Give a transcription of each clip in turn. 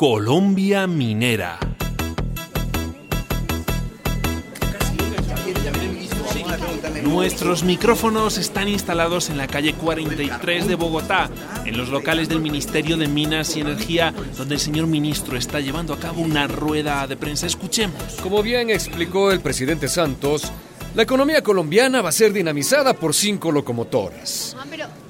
Colombia Minera. Nuestros micrófonos están instalados en la calle 43 de Bogotá, en los locales del Ministerio de Minas y Energía, donde el señor ministro está llevando a cabo una rueda de prensa. Escuchemos. Como bien explicó el presidente Santos, la economía colombiana va a ser dinamizada por cinco locomotoras.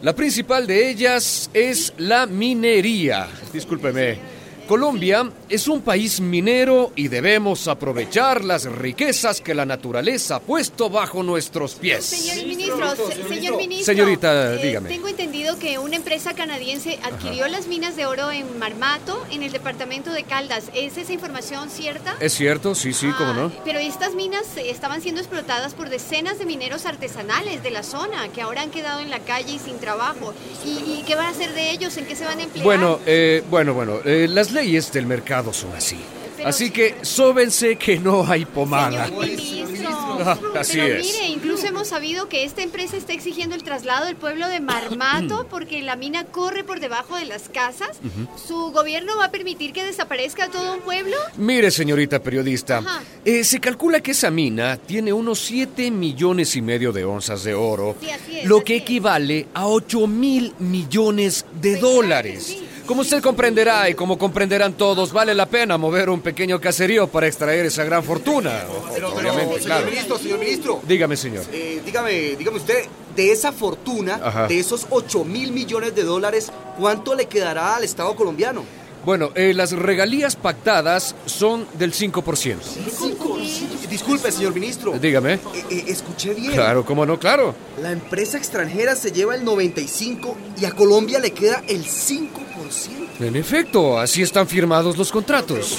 La principal de ellas es la minería. Discúlpeme. Colombia es un país minero y debemos aprovechar las riquezas que la naturaleza ha puesto bajo nuestros pies. Señor ministro, se- señor ministro. Señorita, eh, dígame. Tengo entendido que una empresa canadiense adquirió las minas de oro en Marmato, en el departamento de Caldas. ¿Es esa información cierta? ¿Es cierto? Sí, sí, cómo no. Ah, Pero estas minas estaban siendo explotadas por decenas de mineros artesanales de la zona que ahora han quedado en la calle y sin trabajo. ¿Y, y qué van a hacer de ellos? ¿En qué se van a emplear? Bueno, eh, bueno, bueno, eh, las leyes del mercado son así. Así sí. que sóbense que no hay pomada. Ministro, Así pero es. mire, incluso hemos sabido que esta empresa está exigiendo el traslado del pueblo de Marmato porque la mina corre por debajo de las casas. ¿Su gobierno va a permitir que desaparezca todo un pueblo? Mire, señorita periodista, eh, se calcula que esa mina tiene unos 7 millones y medio de onzas de oro, Sí, así es, lo así que es. equivale a 8 mil millones de Pues dólares. sí. Como usted comprenderá y como comprenderán todos, vale la pena mover un pequeño caserío para extraer esa gran fortuna. Pero, señor claro. ministro, señor ministro, Dígame, señor. eh, dígame, dígame usted, de esa fortuna, Ajá. de esos 8 mil millones de dólares, ¿cuánto le quedará al Estado colombiano? Bueno, eh, las regalías pactadas son del 5%. Cinco. Disculpe, señor ministro. Dígame. Eh, eh, escuché bien. Claro, cómo no, claro. La empresa extranjera se lleva el 95 y a Colombia le queda el 5%. En efecto, así están firmados los contratos.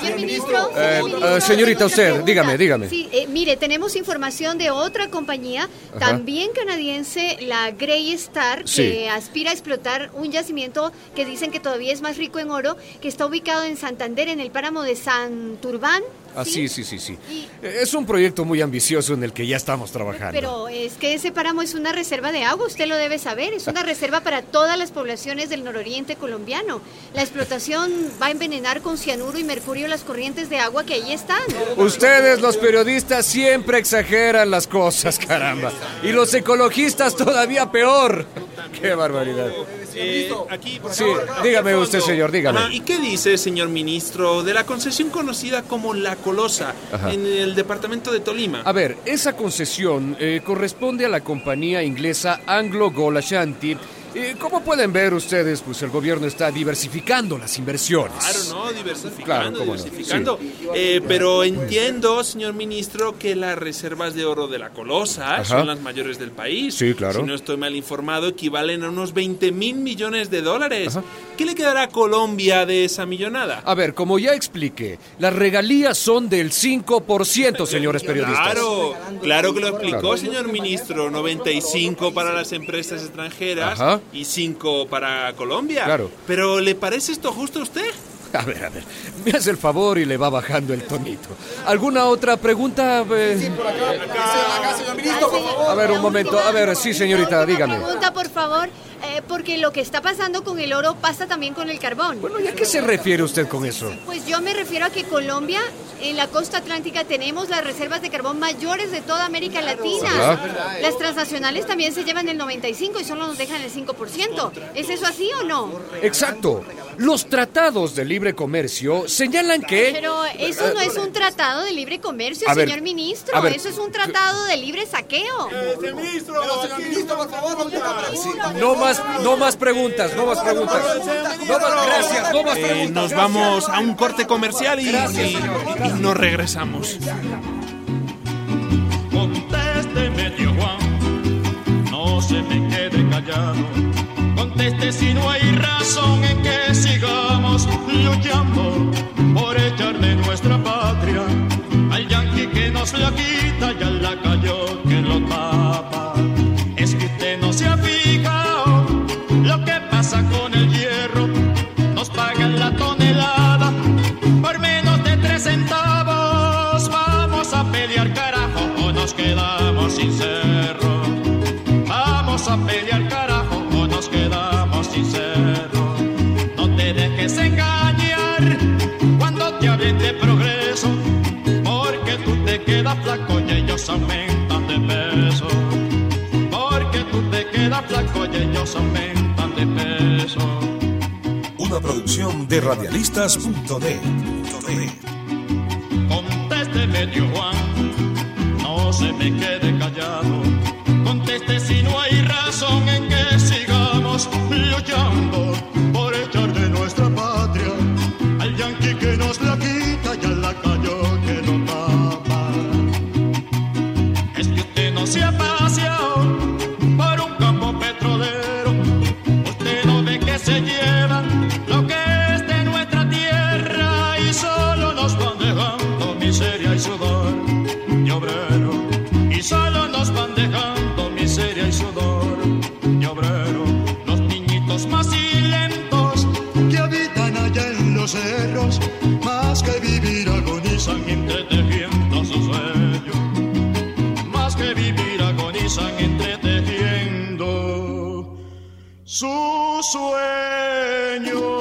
Señor ministro, Eh, señor ministro, señorita, usted, dígame, dígame. Sí, eh, mire, tenemos información de otra compañía, Ajá. también canadiense, la Grey Star, Sí. que aspira a explotar un yacimiento que dicen que todavía es más rico en oro, que está ubicado en Santander, en el páramo de Santurbán. Ah, sí, sí, sí, sí. Y- Es un proyecto muy ambicioso en el que ya estamos trabajando. Pero es que ese páramo es una reserva de agua, usted lo debe saber, es una reserva para todas las poblaciones del nororiente colombiano. La explotación va a envenenar con cianuro y mercurio las corrientes de agua que ahí están. Ustedes, los periodistas, siempre exageran las cosas, caramba. Y los ecologistas todavía peor. Qué barbaridad. Eh, aquí, por Sí, favor, dígame usted, señor, dígame. Ajá, ¿Y qué dice, señor ministro, de la concesión conocida como La Colosa Ajá. en el departamento de Tolima? A ver, esa concesión eh, corresponde a la compañía inglesa Anglo Gold Ashanti. Eh, como pueden ver ustedes, pues el gobierno está diversificando las inversiones. Claro, ¿no? Diversificando, Claro, cómo no, diversificando. Eh, pero entiendo, señor ministro, que las reservas de oro de la Colosa Ajá. son las mayores del país. Sí, claro. Si no estoy mal informado, equivalen a unos 20 mil millones de dólares. Ajá. ¿Qué le quedará a Colombia de esa millonada? A ver, como ya expliqué, las regalías son del 5%, señores periodistas. Claro, claro que lo explicó, Claro. señor ministro. 95 para las empresas extranjeras Ajá. Y 5 para Colombia. Claro. Pero ¿le parece esto justo a usted? A ver, a ver, me hace el favor y le va bajando el tonito. ¿Alguna otra pregunta? eh? A ver, un momento. A ver, sí, señorita, dígame. pregunta, por favor, eh, porque lo que está pasando con el oro pasa también con el carbón. Bueno, ¿y a qué se refiere usted con eso? Pues yo me refiero a que Colombia, en la costa atlántica, tenemos las reservas de carbón mayores de toda América Latina. Ajá. Las transnacionales también se llevan el 95 y solo nos dejan el 5%. ¿Es eso así o no? Exacto. Los tratados de libre comercio señalan que... Pero eso no es un tratado de libre comercio, ver, señor ministro. ver, eso es un tratado de libre saqueo. No más, no más preguntas, no más preguntas. No más, gracias, no más Eh, preguntas. nos gracias. vamos a un corte comercial y, Gracias, y- señor. y nos regresamos. Contésteme, tío Juan, no se me quede callado. Conteste si no hay razón en que sigamos luchando por echar de nuestra patria al yanqui que nos la quita ellos aumentan de peso. Una producción de radialistas.de. Conteste medio Juan, no se me quede solo nos van dejando miseria y sudor obrero. Y solo nos van dejando miseria y sudor obrero. Los niñitos más lentos que habitan allá en los cerros, más que vivir agonizan entretejiendo su sueño más que vivir agonizan entretejiendo su sueño.